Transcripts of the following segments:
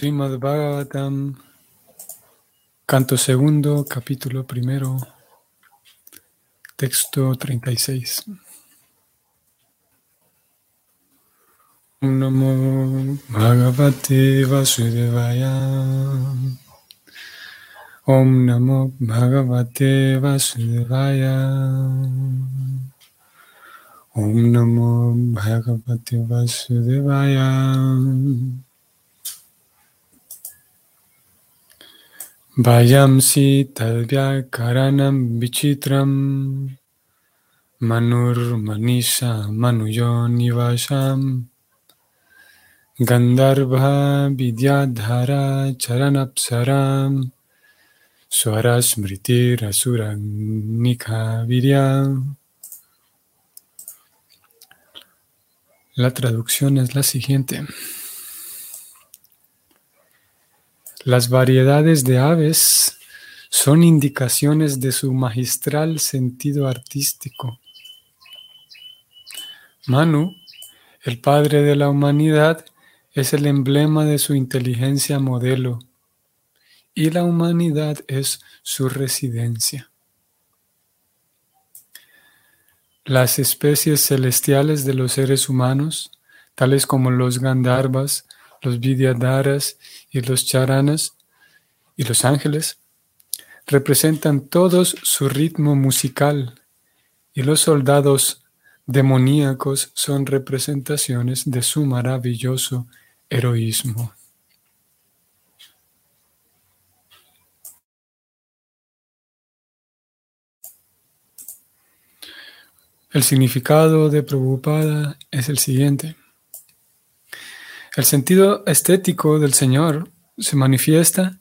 Srimad Bhagavatam, canto segundo, capítulo primero, texto 36. Om Namo Bhagavate Vasudevaya. Om Namo Bhagavate Vasudevaya. Om Namo Bhagavate Vasudevaya. Vayamsi Karanam Vichitram. Manur Manisha Manuyo Nivasham. Gandharva Vidyadhara Charanapsaram. Swarasmriti Rasuran Virya La traducción es la siguiente. Las variedades de aves son indicaciones de su magistral sentido artístico. Manu, el padre de la humanidad, es el emblema de su inteligencia modelo y la humanidad es su residencia. Las especies celestiales de los seres humanos, tales como los Gandharvas, los Vidyadharas y los Charanas y los ángeles representan todos su ritmo musical y los soldados demoníacos son representaciones de su maravilloso heroísmo. El significado de Prabhupada es el siguiente. El sentido estético del Señor se manifiesta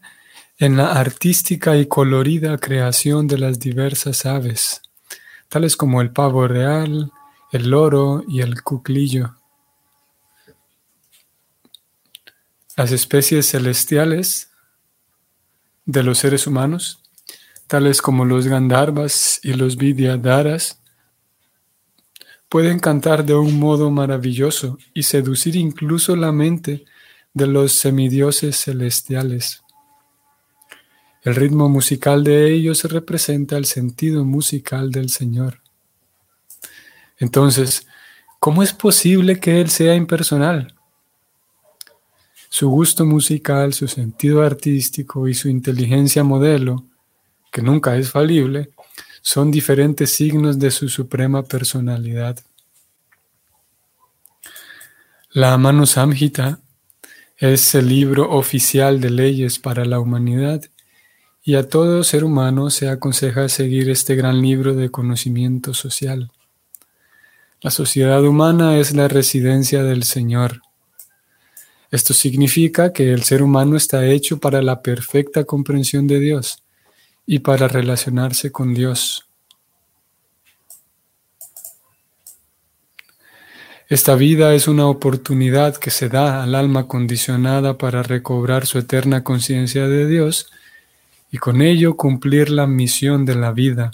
en la artística y colorida creación de las diversas aves, tales como el pavo real, el loro y el cuclillo. Las especies celestiales de los seres humanos, tales como los gandharvas y los vidyadharas, pueden cantar de un modo maravilloso y seducir incluso la mente de los semidioses celestiales. El ritmo musical de ellos representa el sentido musical del Señor. Entonces, ¿cómo es posible que Él sea impersonal? Su gusto musical, su sentido artístico y su inteligencia modelo, que nunca es falible, son diferentes signos de su suprema personalidad. La Manu Samhita es el libro oficial de leyes para la humanidad y a todo ser humano se aconseja seguir este gran libro de conocimiento social. La sociedad humana es la residencia del Señor. Esto significa que el ser humano está hecho para la perfecta comprensión de Dios y para relacionarse con Dios. Esta vida es una oportunidad que se da al alma condicionada para recobrar su eterna conciencia de Dios y con ello cumplir la misión de la vida.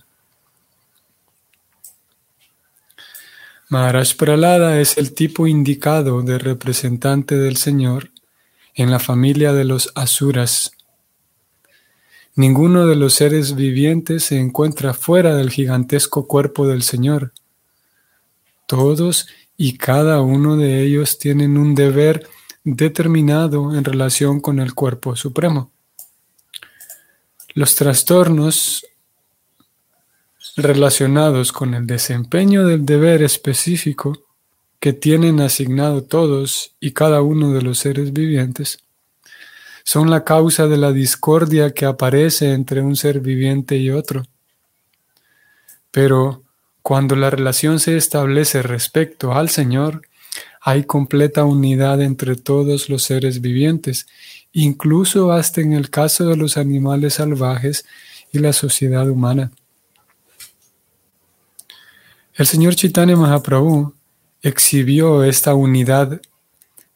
Maharaj Pralada es el tipo indicado de representante del Señor en la familia de los asuras. Ninguno de los seres vivientes se encuentra fuera del gigantesco cuerpo del Señor. Todos y cada uno de ellos tienen un deber determinado en relación con el cuerpo supremo. Los trastornos relacionados con el desempeño del deber específico que tienen asignado todos y cada uno de los seres vivientes son la causa de la discordia que aparece entre un ser viviente y otro. Pero cuando la relación se establece respecto al Señor, hay completa unidad entre todos los seres vivientes, incluso hasta en el caso de los animales salvajes y la sociedad humana. El Señor Chaitanya Mahaprabhu exhibió esta unidad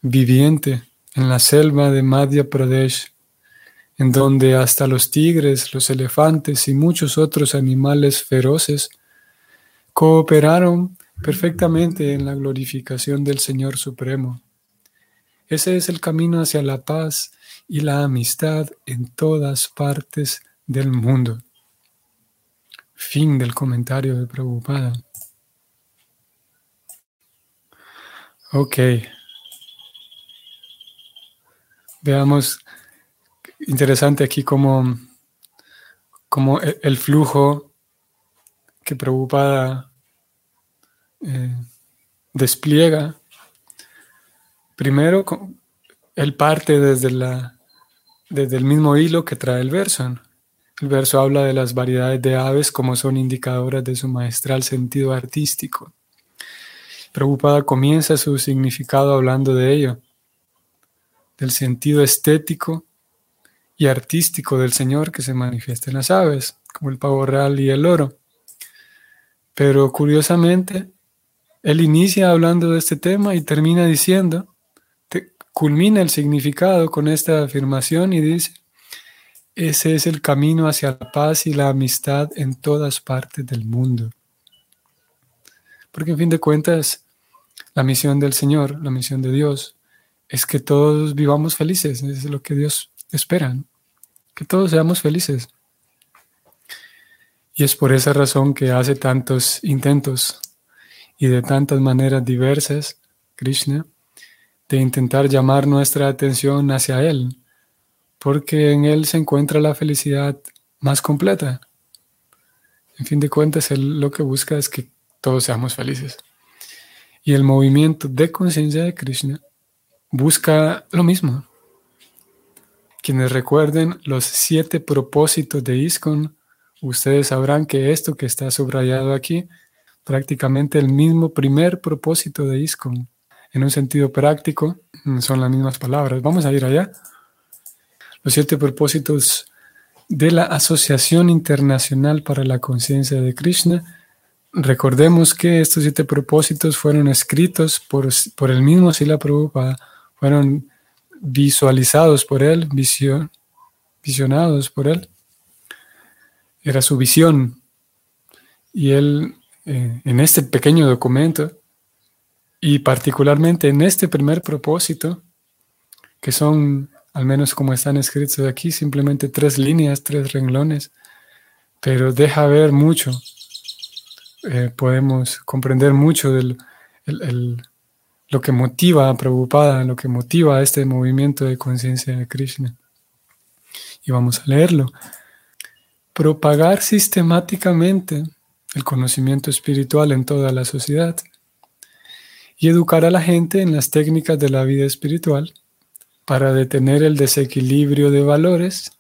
viviente en la selva de Madhya Pradesh, en donde hasta los tigres, los elefantes y muchos otros animales feroces cooperaron perfectamente en la glorificación del Señor Supremo. Ese es el camino hacia la paz y la amistad en todas partes del mundo. Fin del comentario de Prabhupada. Ok. Veamos, interesante aquí como, como e, el flujo que Prabhupada eh, despliega. Primero, él parte desde, la, desde el mismo hilo que trae el verso. El verso habla de las variedades de aves como son indicadoras de su maestral sentido artístico. Prabhupada comienza su significado hablando de ello, del sentido estético y artístico del Señor que se manifiesta en las aves, como el pavo real y el oro. Pero curiosamente, él inicia hablando de este tema y termina diciendo, culmina el significado con esta afirmación y dice, ese es el camino hacia la paz y la amistad en todas partes del mundo. Porque en fin de cuentas, la misión del Señor, la misión de Dios, es que todos vivamos felices. Es lo que Dios espera, que todos seamos felices. Y es por esa razón que hace tantos intentos y de tantas maneras diversas, Krishna, de intentar llamar nuestra atención hacia Él, porque en Él se encuentra la felicidad más completa. En fin de cuentas, Él lo que busca es que todos seamos felices. Y el movimiento de conciencia de Krishna busca lo mismo. Quienes recuerden los siete propósitos de ISKCON, ustedes sabrán que esto que está subrayado aquí, prácticamente el mismo primer propósito de ISKCON. En un sentido práctico, son las mismas palabras. Vamos a ir allá. Los siete propósitos de la Asociación Internacional para la Conciencia de Krishna Recordemos que estos siete propósitos fueron escritos por, por el mismo Sila Prabhupada, fueron visualizados por él, visionados por él. Era su visión. Y él, eh, en este pequeño documento, y particularmente en este primer propósito, que son, al menos como están escritos aquí, simplemente tres líneas, tres renglones, pero deja ver mucho eh, podemos comprender mucho de lo que motiva a Prabhupada, lo que motiva a este movimiento de conciencia de Krishna. Y vamos a leerlo. Propagar sistemáticamente el conocimiento espiritual en toda la sociedad y educar a la gente en las técnicas de la vida espiritual para detener el desequilibrio de valores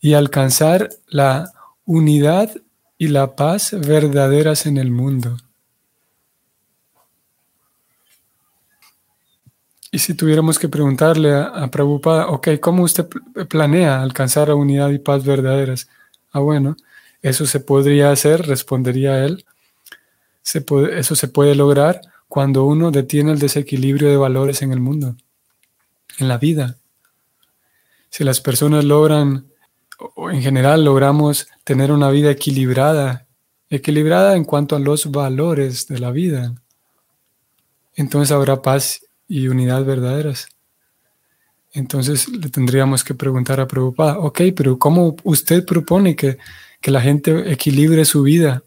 y alcanzar la unidad y la paz verdaderas en el mundo. Y si tuviéramos que preguntarle a, Prabhupada, ok, ¿cómo usted planea alcanzar la unidad y paz verdaderas? Ah, bueno, eso se podría hacer, respondería él. Eso se puede lograr cuando uno detiene el desequilibrio de valores en el mundo, en la vida. Si las personas logran o en general logramos tener una vida equilibrada, equilibrada en cuanto a los valores de la vida, entonces habrá paz y unidad verdaderas. Entonces le tendríamos que preguntar a Prabhupada, ok, pero ¿cómo usted propone que, que la gente equilibre su vida?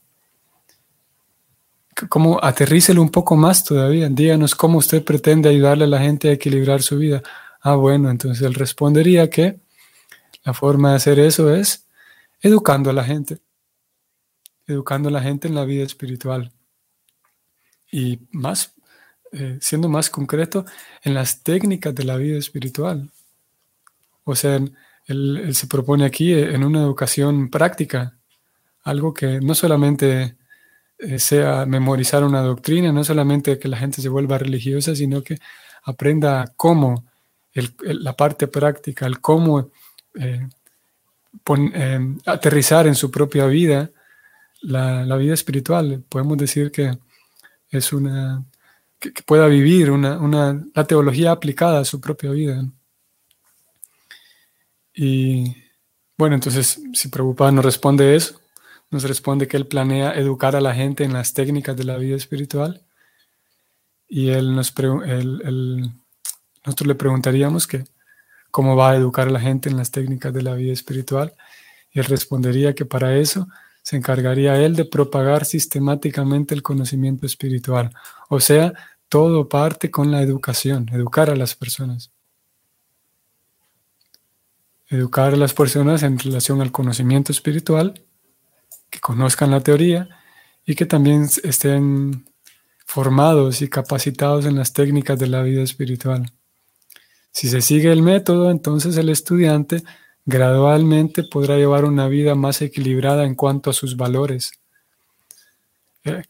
¿Cómo aterrícelo un poco más todavía? Díganos cómo usted pretende ayudarle a la gente a equilibrar su vida. Ah, bueno, entonces él respondería que la forma de hacer eso es educando a la gente, educando a la gente en la vida espiritual. Y más, eh, siendo más concreto, en las técnicas de la vida espiritual. O sea, él, se propone aquí eh, en una educación práctica, algo que no solamente eh, sea memorizar una doctrina, no solamente que la gente se vuelva religiosa, sino que aprenda cómo, la parte práctica, el cómo eh, aterrizar en su propia vida la, vida espiritual. Podemos decir que es una que, pueda vivir una, la teología aplicada a su propia vida. Y bueno, entonces si Prabhupada nos responde eso, nos responde que él planea educar a la gente en las técnicas de la vida espiritual y él nos, él, nosotros le preguntaríamos que cómo va a educar a la gente en las técnicas de la vida espiritual y él respondería que para eso se encargaría él de propagar sistemáticamente el conocimiento espiritual. O sea, todo parte con la educación, educar a las personas. Educar a las personas en relación al conocimiento espiritual, que conozcan la teoría y que también estén formados y capacitados en las técnicas de la vida espiritual. Si se sigue el método, entonces el estudiante gradualmente podrá llevar una vida más equilibrada en cuanto a sus valores. Eh,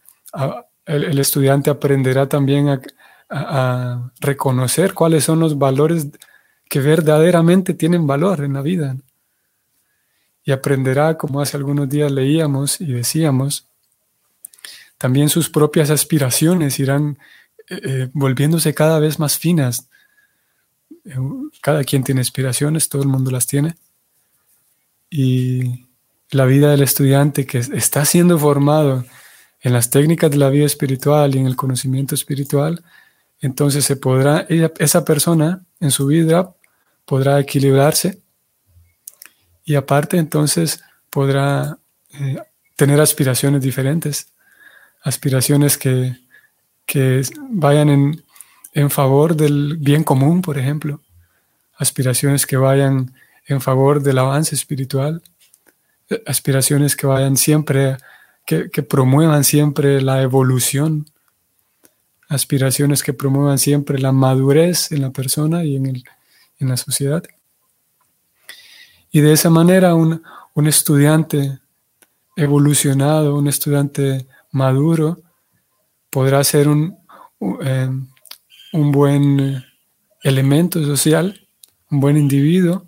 el, estudiante aprenderá también a, reconocer cuáles son los valores que verdaderamente tienen valor en la vida. Y aprenderá, como hace algunos días leíamos y decíamos, también sus propias aspiraciones irán eh, eh, volviéndose cada vez más finas. Cada quien tiene aspiraciones, todo el mundo las tiene y la vida del estudiante que está siendo formado en las técnicas de la vida espiritual y en el conocimiento espiritual, entonces se podrá, esa persona en su vida podrá equilibrarse y aparte entonces podrá eh, tener aspiraciones diferentes, aspiraciones que, que vayan en, en favor del bien común, por ejemplo, aspiraciones que vayan en favor del avance espiritual, aspiraciones que vayan siempre, que, promuevan siempre la evolución, aspiraciones que promuevan siempre la madurez en la persona y en, en la sociedad. Y de esa manera un, estudiante evolucionado, un estudiante maduro, podrá ser un, un eh, buen elemento social, un buen individuo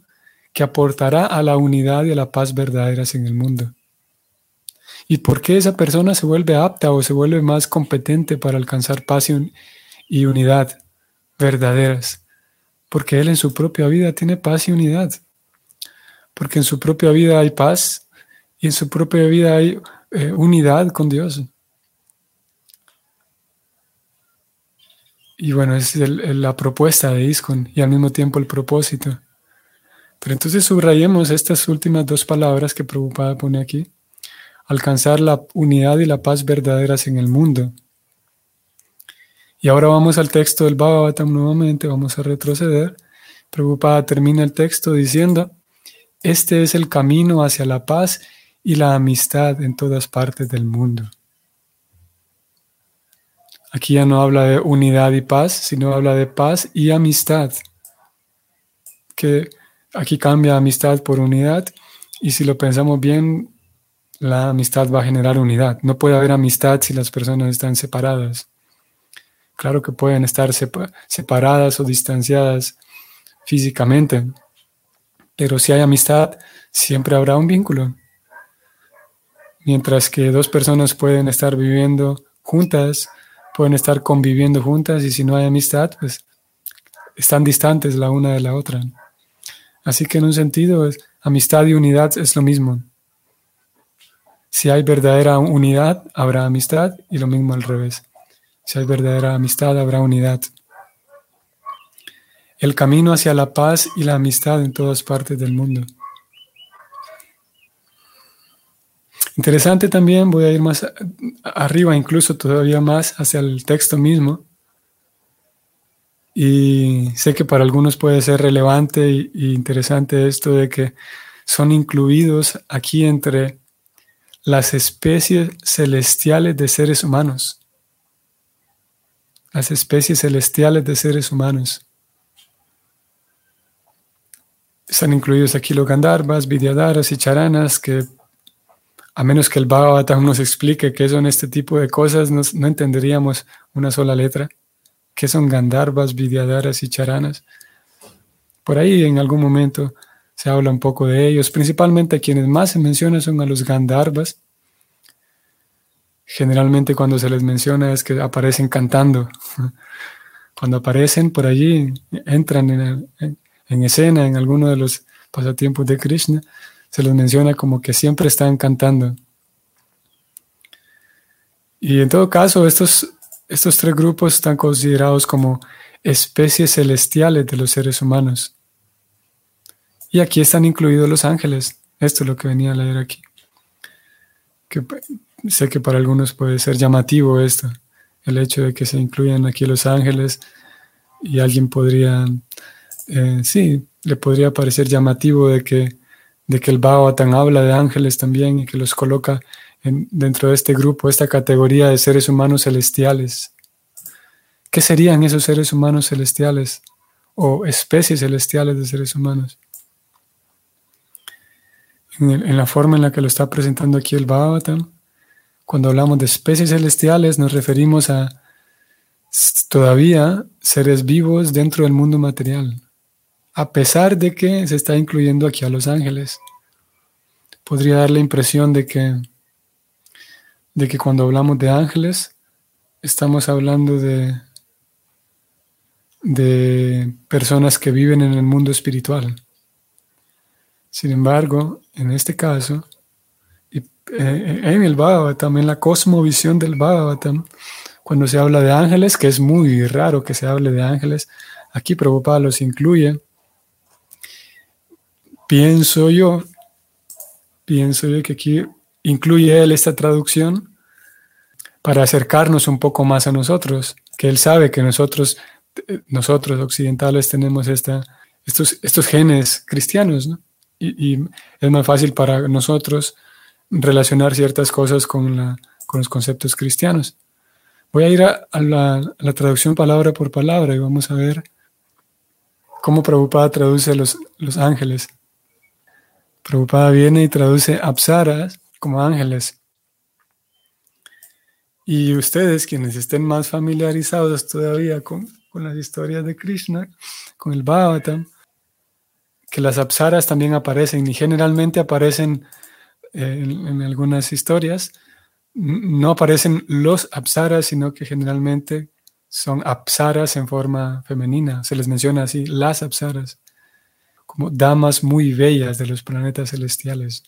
que aportará a la unidad y a la paz verdaderas en el mundo. ¿Y por qué esa persona se vuelve apta o se vuelve más competente para alcanzar paz y unidad verdaderas? Porque él en su propia vida tiene paz y unidad. Porque en su propia vida hay paz y en su propia vida hay eh, unidad con Dios. Y bueno, es la propuesta de ISKCON y al mismo tiempo el propósito. Pero entonces subrayemos estas últimas dos palabras que Prabhupada pone aquí. Alcanzar la unidad y la paz verdaderas en el mundo. Y ahora vamos al texto del Bhagavatam nuevamente, vamos a retroceder. Prabhupada termina el texto diciendo, este es el camino hacia la paz y la amistad en todas partes del mundo. Aquí ya no habla de unidad y paz, sino habla de paz y amistad. Que Aquí cambia amistad por unidad y si lo pensamos bien, la amistad va a generar unidad. No puede haber amistad si las personas están separadas. Claro que pueden estar separadas o distanciadas físicamente, pero si hay amistad, siempre habrá un vínculo. Mientras que dos personas pueden estar viviendo juntas, pueden estar conviviendo juntas y si no hay amistad, pues están distantes la una de la otra. Así que en un sentido, amistad y unidad es lo mismo. Si hay verdadera unidad, habrá amistad y lo mismo al revés. Si hay verdadera amistad, habrá unidad. El camino hacia la paz y la amistad en todas partes del mundo. Interesante también, voy a ir más arriba, incluso todavía más hacia el texto mismo. Y sé que para algunos puede ser relevante e interesante esto de que son incluidos aquí entre las especies celestiales de seres humanos. Las especies celestiales de seres humanos. Están incluidos aquí los Gandharvas, Vidyadharas y Charanas, que a menos que el Bhagavatam nos explique qué son este tipo de cosas, no entenderíamos una sola letra que son Gandharvas, Vidyadharas y Charanas. Por ahí en algún momento se habla un poco de ellos. Principalmente quienes más se mencionan son a los Gandharvas. Generalmente cuando se les menciona es que aparecen cantando. Cuando aparecen por allí, entran en, en escena en alguno de los pasatiempos de Krishna, se les menciona como que siempre están cantando. Y en todo caso, estos estos tres grupos están considerados como especies celestiales de los seres humanos. Y aquí están incluidos los ángeles. Esto es lo que venía a leer aquí. Sé que para algunos puede ser llamativo esto, el hecho de que se incluyan aquí los ángeles y alguien podría, eh, sí, le podría parecer llamativo de que, de que el Bhagavatam habla de ángeles también y que los coloca dentro de este grupo, esta categoría de seres humanos celestiales. ¿Qué serían esos seres humanos celestiales o especies celestiales de seres humanos? En, la forma en la que lo está presentando aquí el Bhagavatam, cuando hablamos de especies celestiales nos referimos a todavía seres vivos dentro del mundo material, a pesar de que se está incluyendo aquí a los ángeles. Podría dar la impresión de que de que cuando hablamos de ángeles, estamos hablando de, de personas que viven en el mundo espiritual. Sin embargo, en este caso, eh, en el Bhagavatam, en la cosmovisión del Bhagavatam, cuando se habla de ángeles, que es muy raro que se hable de ángeles, aquí Prabhupada los incluye. Pienso yo, pienso yo que aquí incluye él esta traducción para acercarnos un poco más a nosotros, que él sabe que nosotros, nosotros occidentales tenemos esta, estos, estos genes cristianos, y, es más fácil para nosotros relacionar ciertas cosas con, la, con los conceptos cristianos. Voy a ir a, la, la, traducción palabra por palabra y vamos a ver cómo Prabhupada traduce los, los ángeles. Prabhupada viene y traduce apsaras como ángeles. Y ustedes, quienes estén más familiarizados todavía con, las historias de Krishna, con el Bhagavatam, que las apsaras también aparecen y generalmente aparecen eh, en, algunas historias. No aparecen los apsaras, sino que generalmente son apsaras en forma femenina. Se les menciona así, las apsaras, como damas muy bellas de los planetas celestiales.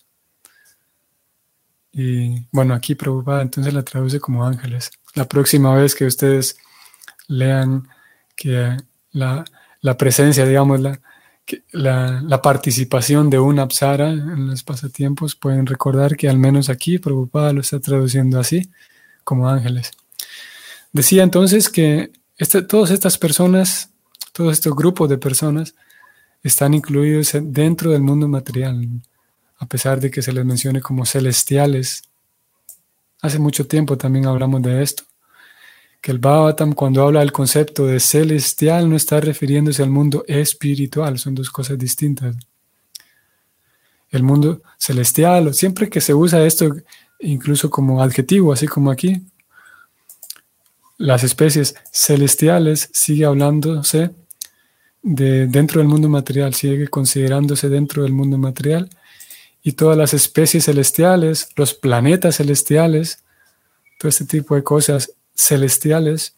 Y bueno, aquí Prabhupada entonces la traduce como ángeles. La próxima vez que ustedes lean que la, presencia, digamos, la, la, la, participación de una apsara en los pasatiempos, pueden recordar que al menos aquí Prabhupada lo está traduciendo así, como ángeles. Decía entonces que este, todas estas personas, todos estos grupos de personas, están incluidos dentro del mundo material a pesar de que se les mencione como celestiales. Hace mucho tiempo también hablamos de esto, que el Bhavatam cuando habla del concepto de celestial no está refiriéndose al mundo espiritual, son dos cosas distintas. El mundo celestial, siempre que se usa esto incluso como adjetivo, así como aquí, las especies celestiales sigue hablándose de dentro del mundo material, sigue considerándose dentro del mundo material y todas las especies celestiales, los planetas celestiales, todo este tipo de cosas celestiales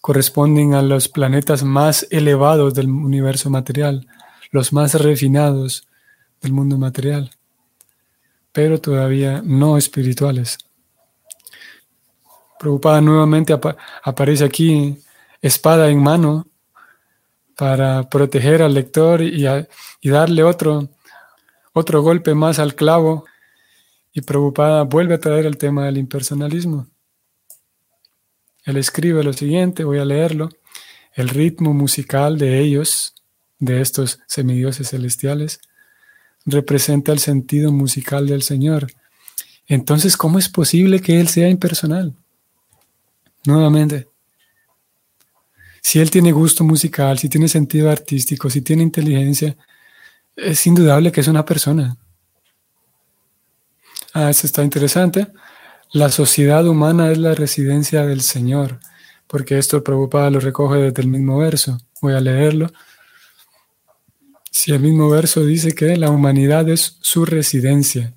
corresponden a los planetas más elevados del universo material, los más refinados del mundo material, pero todavía no espirituales. Preocupada nuevamente aparece aquí espada en mano para proteger al lector y, y darle otro, otro golpe más al clavo y preocupada vuelve a traer el tema del impersonalismo. Él escribe lo siguiente, voy a leerlo. El ritmo musical de ellos, de estos semidioses celestiales, representa el sentido musical del Señor. Entonces, ¿cómo es posible que Él sea impersonal? Nuevamente, si Él tiene gusto musical, si tiene sentido artístico, si tiene inteligencia, es indudable que es una persona. Ah, eso está interesante. La sociedad humana es la residencia del Señor, porque esto Prabhupada lo recoge desde el mismo verso. Voy a leerlo. Si el mismo verso dice que la humanidad es su residencia.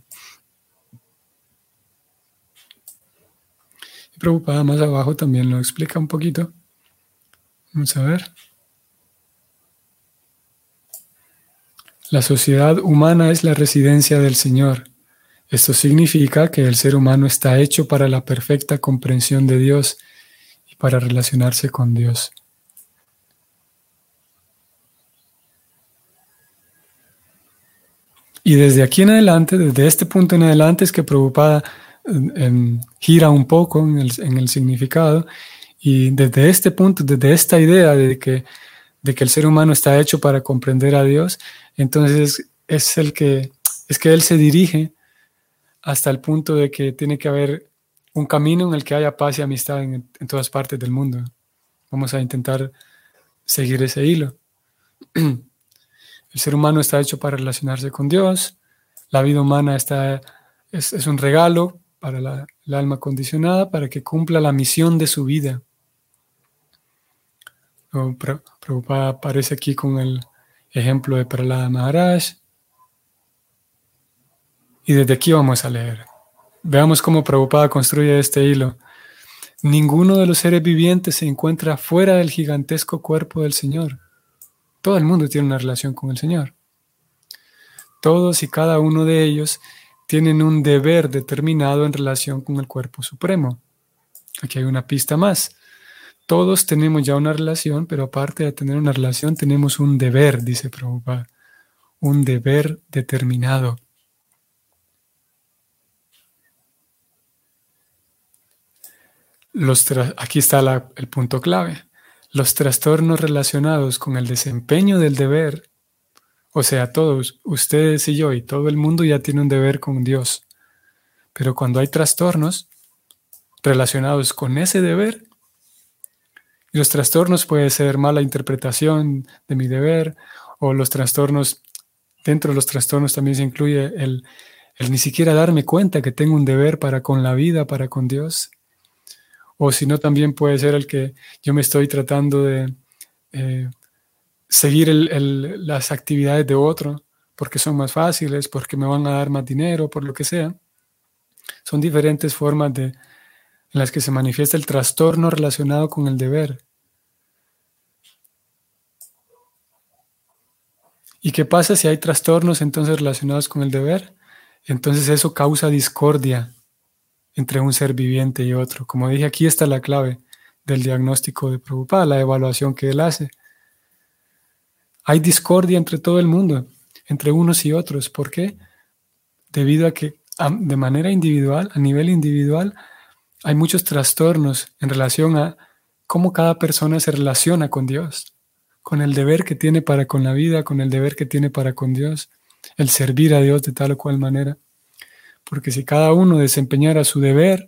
Y más abajo también lo explica un poquito. Vamos a ver. La sociedad humana es la residencia del Señor. Esto significa que el ser humano está hecho para la perfecta comprensión de Dios y para relacionarse con Dios. Y desde aquí en adelante, desde este punto en adelante, es que Prabhupada gira un poco en el significado. Y desde este punto, desde esta idea de que de que el ser humano está hecho para comprender a Dios, entonces es el que es que él se dirige hasta el punto de que tiene que haber un camino en el que haya paz y amistad en, todas partes del mundo. Vamos a intentar seguir ese hilo. El ser humano está hecho para relacionarse con Dios. La vida humana está, es, un regalo para la, el alma condicionada para que cumpla la misión de su vida. Prabhupada aparece aquí con el ejemplo de Prahlada Maharaj. Y desde aquí vamos a leer. Veamos cómo Prabhupada construye este hilo. Ninguno de los seres vivientes se encuentra fuera del gigantesco cuerpo del Señor. Todo el mundo tiene una relación con el Señor. Todos y cada uno de ellos tienen un deber determinado en relación con el cuerpo supremo. Aquí hay una pista más. Todos tenemos ya una relación, pero aparte de tener una relación, tenemos un deber, dice Prabhupada. Un deber determinado. Aquí está el punto clave los trastornos relacionados con el desempeño del deber, o sea, todos, ustedes y yo y todo el mundo ya tiene un deber con Dios. Pero cuando hay trastornos relacionados con ese deber, y los trastornos puede ser mala interpretación de mi deber, o los trastornos, dentro de los trastornos también se incluye el, ni siquiera darme cuenta que tengo un deber para con la vida, para con Dios o si no, también puede ser el que yo me estoy tratando de eh, seguir las actividades de otro porque son más fáciles, porque me van a dar más dinero, por lo que sea. Son diferentes formas de, en las que se manifiesta el trastorno relacionado con el deber. ¿Y qué pasa si hay trastornos entonces relacionados con el deber? Entonces eso causa discordia entre un ser viviente y otro. Como dije, aquí está la clave del diagnóstico de Prabhupada, la evaluación que él hace. Hay discordia entre todo el mundo, entre unos y otros. ¿Por qué? Debido a que de manera individual, a nivel individual, hay muchos trastornos en relación a cómo cada persona se relaciona con Dios, con el deber que tiene para con la vida, con el deber que tiene para con Dios, el servir a Dios de tal o cual manera. Porque si cada uno desempeñara su deber,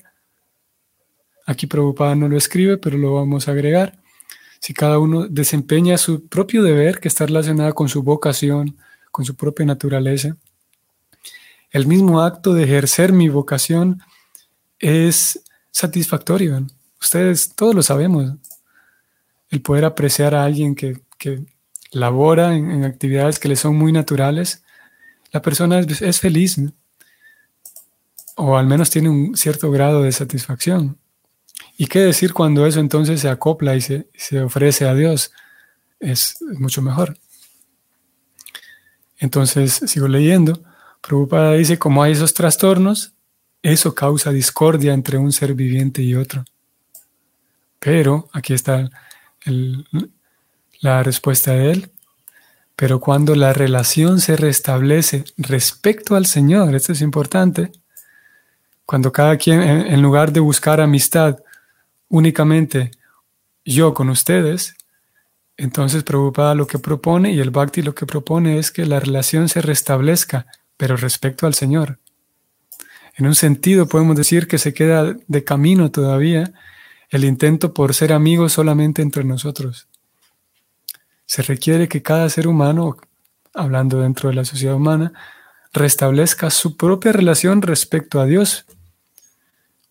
aquí Prabhupada no lo escribe, pero lo vamos a agregar, si cada uno desempeña su propio deber que está relacionado con su vocación, con su propia naturaleza, el mismo acto de ejercer mi vocación es satisfactorio. Ustedes todos lo sabemos. El poder apreciar a alguien que, labora en, actividades que le son muy naturales, la persona es, es feliz. o al menos tiene un cierto grado de satisfacción. ¿Y qué decir cuando eso entonces se acopla y se, ofrece a Dios? Es, mucho mejor. Entonces, sigo leyendo. Prabhupada dice, como hay esos trastornos, eso causa discordia entre un ser viviente y otro. Pero, aquí está la respuesta de él, pero cuando la relación se restablece respecto al Señor, esto es importante, cuando cada quien, en lugar de buscar amistad únicamente yo con ustedes, entonces Prabhupada lo que propone y el Bhakti lo que propone es que la relación se restablezca, pero respecto al Señor. En un sentido podemos decir que se queda de camino todavía el intento por ser amigos solamente entre nosotros. Se requiere que cada ser humano, hablando dentro de la sociedad humana, restablezca su propia relación respecto a Dios,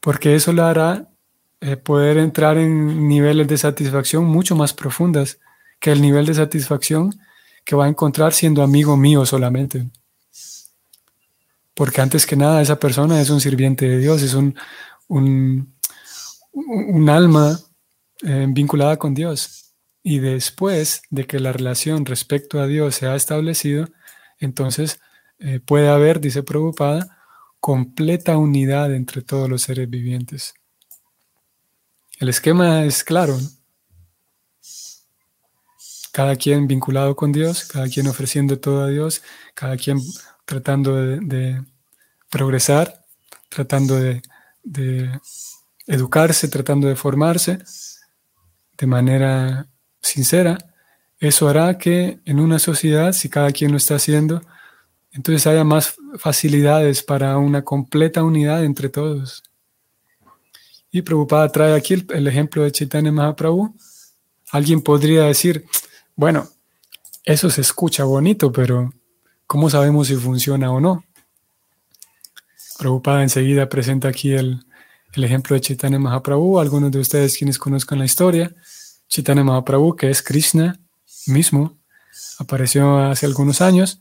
porque eso le hará eh, poder entrar en niveles de satisfacción mucho más profundas que el nivel de satisfacción que va a encontrar siendo amigo mío solamente. Porque antes que nada esa persona es un sirviente de Dios, es un, un, alma eh, vinculada con Dios. Y después de que la relación respecto a Dios se ha establecido, entonces eh, puede haber, dice Prabhupada, completa unidad entre todos los seres vivientes. El esquema es claro. Cada quien vinculado con Dios, cada quien ofreciendo todo a Dios, cada quien tratando de, progresar, tratando de, educarse, tratando de formarse de manera sincera, eso hará que en una sociedad, si cada quien lo está haciendo, entonces haya más facilidades para una completa unidad entre todos. Y Prabhupada trae aquí el, ejemplo de Chaitanya Mahaprabhu. Alguien podría decir, bueno, eso se escucha bonito, pero ¿cómo sabemos si funciona o no? Prabhupada enseguida presenta aquí el, el ejemplo de Chaitanya Mahaprabhu. Algunos de ustedes quienes conozcan la historia, Chaitanya Mahaprabhu, que es Krishna, mismo, apareció hace algunos años.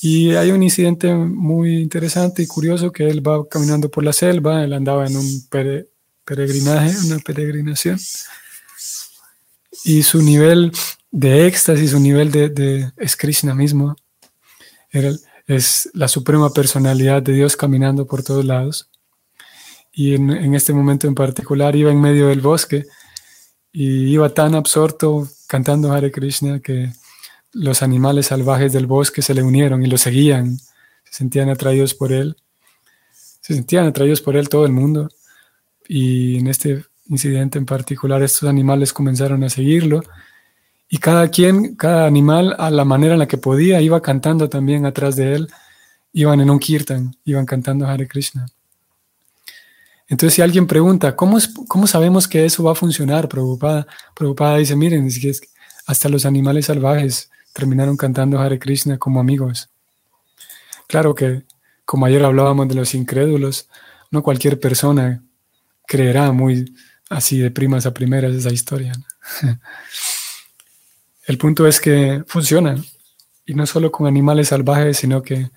Y hay un incidente muy interesante y curioso que él va caminando por la selva, él andaba en un peregrinaje, una peregrinación, y su nivel de éxtasis, su nivel de, de es Krishna mismo, es la suprema personalidad de Dios caminando por todos lados. Y en, en este momento en particular iba en medio del bosque y iba tan absorto cantando Hare Krishna que los animales salvajes del bosque se le unieron y lo seguían, se sentían atraídos por él, se sentían atraídos por él todo el mundo. Y en este incidente en particular estos animales comenzaron a seguirlo y cada quien, cada animal a la manera en la que podía iba cantando también atrás de él, iban en un kirtan, iban cantando Hare Krishna. Entonces, si alguien pregunta, ¿cómo, ¿cómo sabemos que eso va a funcionar? Preocupada, dice, miren, hasta los animales salvajes terminaron cantando Hare Krishna como amigos. Claro que, como ayer hablábamos de los incrédulos, no cualquier persona creerá muy así de primas a primeras esa historia. El punto es que funcionan, y no solo con animales salvajes, sino que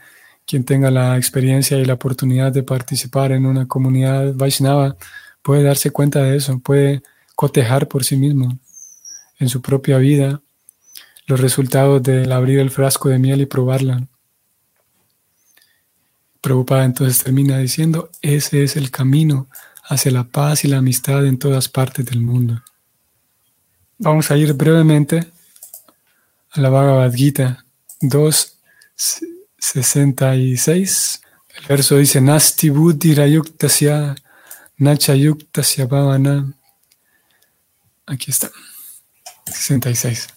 quien tenga la experiencia y la oportunidad de participar en una comunidad Vaishnava puede darse cuenta de eso, puede cotejar por sí mismo en su propia vida los resultados del abrir el frasco de miel y probarla. Prabhupada entonces termina diciendo, ese es el camino hacia la paz y la amistad en todas partes del mundo. Vamos a ir brevemente a la Bhagavad Gita 2, 66. El verso dice, Nasti buddhi rayuktasya nachayuktasya bhavana. Aquí está. 66.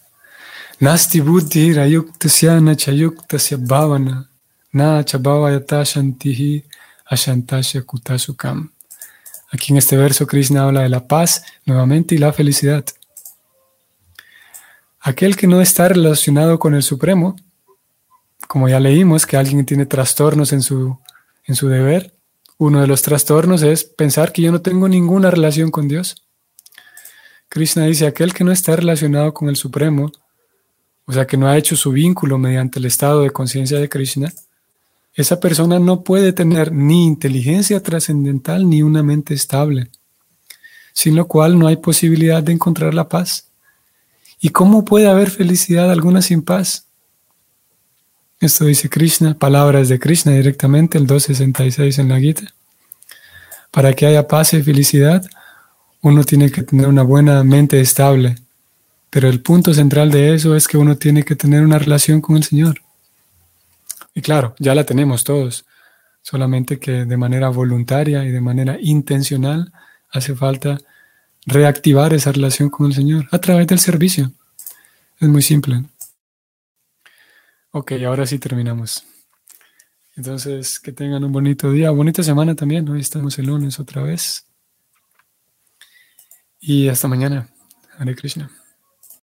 Nasti buddhi rayuktasya nachayuktasya bhavana. Nacha bhavayata shantihi ashantasya kutasukam. Aquí en este verso Krishna habla de la paz nuevamente y la felicidad. Aquel que no está relacionado con el Supremo como ya leímos, que alguien tiene trastornos en su, en su deber. Uno de los trastornos es pensar que yo no tengo ninguna relación con Dios. Krishna dice, aquel que no está relacionado con el Supremo, o sea, que no ha hecho su vínculo mediante el estado de conciencia de Krishna, esa persona no puede tener ni inteligencia trascendental ni una mente estable, sin lo cual no hay posibilidad de encontrar la paz. ¿Y cómo puede haber felicidad alguna sin paz? Esto dice Krishna, palabras de Krishna directamente, el 266 en la Gita. Para que haya paz y felicidad, uno tiene que tener una buena mente estable. Pero el punto central de eso es que uno tiene que tener una relación con el Señor. Y claro, ya la tenemos todos, solamente que de manera voluntaria y de manera intencional hace falta reactivar esa relación con el Señor a través del servicio. Es muy simple. Ok, ahora sí terminamos. Entonces, que tengan un bonito día, bonita semana también. Hoy estamos el lunes otra vez. Y hasta mañana. Hare Krishna.